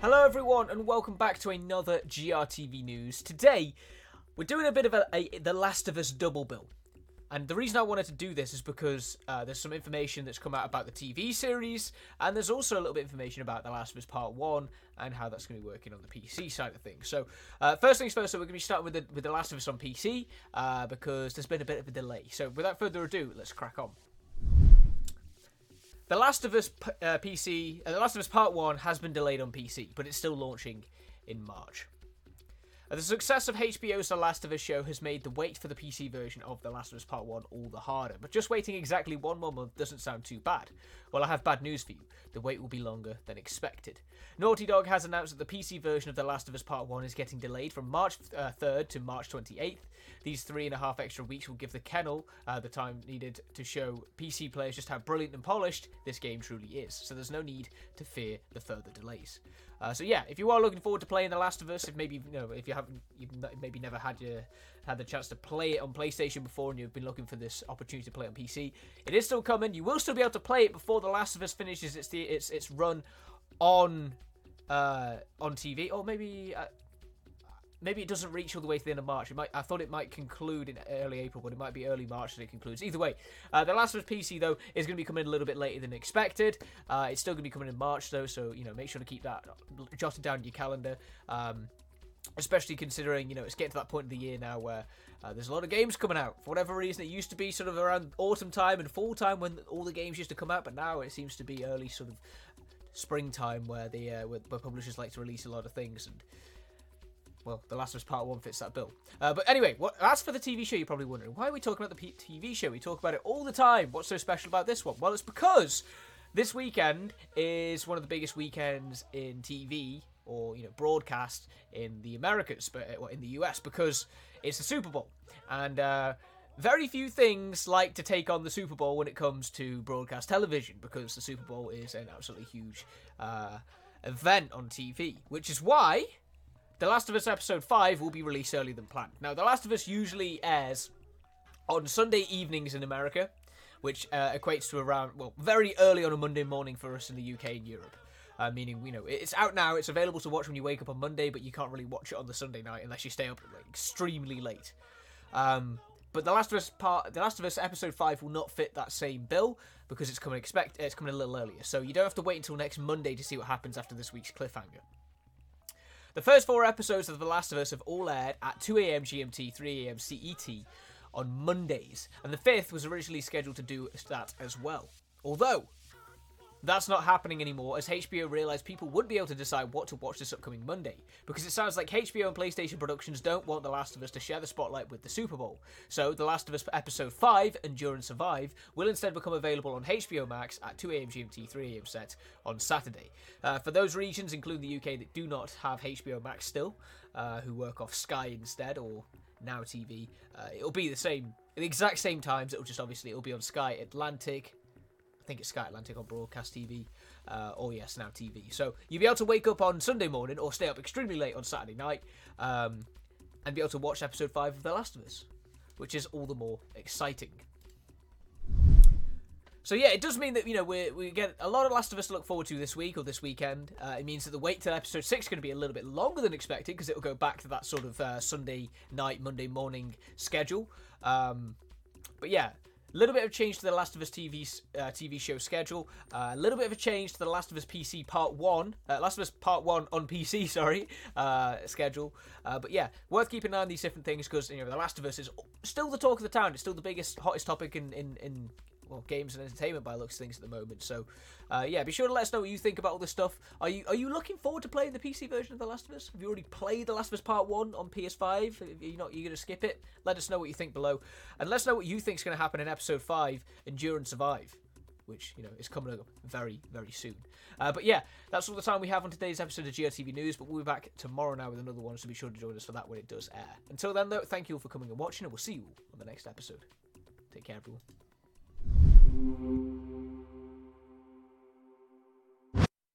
Hello, everyone, and welcome back to another GRTV news. Today, we're doing a bit of a, a The Last of Us double bill. And the reason I wanted to do this is because uh, there's some information that's come out about the TV series, and there's also a little bit of information about The Last of Us Part 1 and how that's going to be working on the PC side of things. So, uh, first things first, so we're going to be starting with the, with the Last of Us on PC uh, because there's been a bit of a delay. So, without further ado, let's crack on. The Last of Us uh, PC, uh, The Last of Us Part 1 has been delayed on PC, but it's still launching in March. Uh, the success of HBO's The Last of Us show has made the wait for the PC version of The Last of Us Part 1 all the harder, but just waiting exactly one more month doesn't sound too bad. Well, I have bad news for you. The wait will be longer than expected. Naughty Dog has announced that the PC version of The Last of Us Part 1 is getting delayed from March uh, 3rd to March 28th. These three and a half extra weeks will give the kennel uh, the time needed to show PC players just how brilliant and polished this game truly is, so there's no need to fear the further delays. Uh, so yeah, if you are looking forward to playing The Last of Us, if maybe you know if you haven't, you've maybe never had your had the chance to play it on PlayStation before, and you've been looking for this opportunity to play it on PC, it is still coming. You will still be able to play it before The Last of Us finishes its the, its its run on uh, on TV, or maybe uh, maybe it doesn't reach all the way to the end of March. It might. I thought it might conclude in early April, but it might be early March that it concludes. Either way, uh, the Last of Us PC though is going to be coming a little bit later than expected. Uh, it's still going to be coming in March though, so you know make sure to keep that jotted down in your calendar. Um, especially considering you know it's getting to that point of the year now where uh, there's a lot of games coming out. For whatever reason, it used to be sort of around autumn time and fall time when all the games used to come out, but now it seems to be early sort of springtime where the uh, where, where publishers like to release a lot of things and well, The Last of Us Part 1 fits that bill. Uh, but anyway, what, as for the TV show, you're probably wondering, why are we talking about the P- TV show? We talk about it all the time. What's so special about this one? Well, it's because this weekend is one of the biggest weekends in TV or, you know, broadcast in the Americas, but in the US, because it's the Super Bowl. And, uh, very few things like to take on the Super Bowl when it comes to broadcast television because the Super Bowl is an absolutely huge uh, event on TV, which is why the Last of Us Episode 5 will be released earlier than planned. Now, The Last of Us usually airs on Sunday evenings in America, which uh, equates to around, well, very early on a Monday morning for us in the UK and Europe. Uh, meaning, you know, it's out now, it's available to watch when you wake up on Monday, but you can't really watch it on the Sunday night unless you stay up like, extremely late. Um, but The Last of Us part, The Last of Us Episode 5 will not fit that same bill because it's coming expect it's coming a little earlier. So you don't have to wait until next Monday to see what happens after this week's cliffhanger. The first four episodes of The Last of Us have all aired at 2am GMT, 3am CET on Mondays, and the fifth was originally scheduled to do that as well. Although, that's not happening anymore as HBO realised people would be able to decide what to watch this upcoming Monday, because it sounds like HBO and PlayStation Productions don't want The Last of Us to share the spotlight with the Super Bowl. So, The Last of Us Episode 5, Endure and Survive, will instead become available on HBO Max at 2am GMT, 3am set on Saturday. Uh, for those regions, including the UK, that do not have HBO Max still, uh, who work off Sky instead, or Now TV, uh, it'll be the same, the exact same times, it'll just obviously, it'll be on Sky Atlantic, I think it's Sky Atlantic on broadcast TV, uh, or yes, now TV. So you'll be able to wake up on Sunday morning or stay up extremely late on Saturday night um, and be able to watch episode 5 of The Last of Us, which is all the more exciting. So yeah, it does mean that you know we we get a lot of Last of Us to look forward to this week or this weekend. Uh, it means that the wait till episode six is going to be a little bit longer than expected because it will go back to that sort of uh, Sunday night, Monday morning schedule. Um, but yeah, a little bit of change to the Last of Us TV uh, TV show schedule. Uh, a little bit of a change to the Last of Us PC Part One, uh, Last of Us Part One on PC, sorry, uh, schedule. Uh, but yeah, worth keeping an eye on these different things because you know the Last of Us is still the talk of the town. It's still the biggest, hottest topic in in, in well, games and entertainment by looks things at the moment. So, uh, yeah, be sure to let us know what you think about all this stuff. Are you are you looking forward to playing the PC version of The Last of Us? Have you already played The Last of Us Part One on PS5? Are you not you're going to skip it? Let us know what you think below, and let us know what you think is going to happen in Episode Five: Endure and Survive. Which you know is coming up very, very soon. Uh, but yeah, that's all the time we have on today's episode of GRTV News. But we'll be back tomorrow now with another one, so be sure to join us for that when it does air. Until then, though, thank you all for coming and watching, and we'll see you on the next episode. Take care, everyone. Thank you.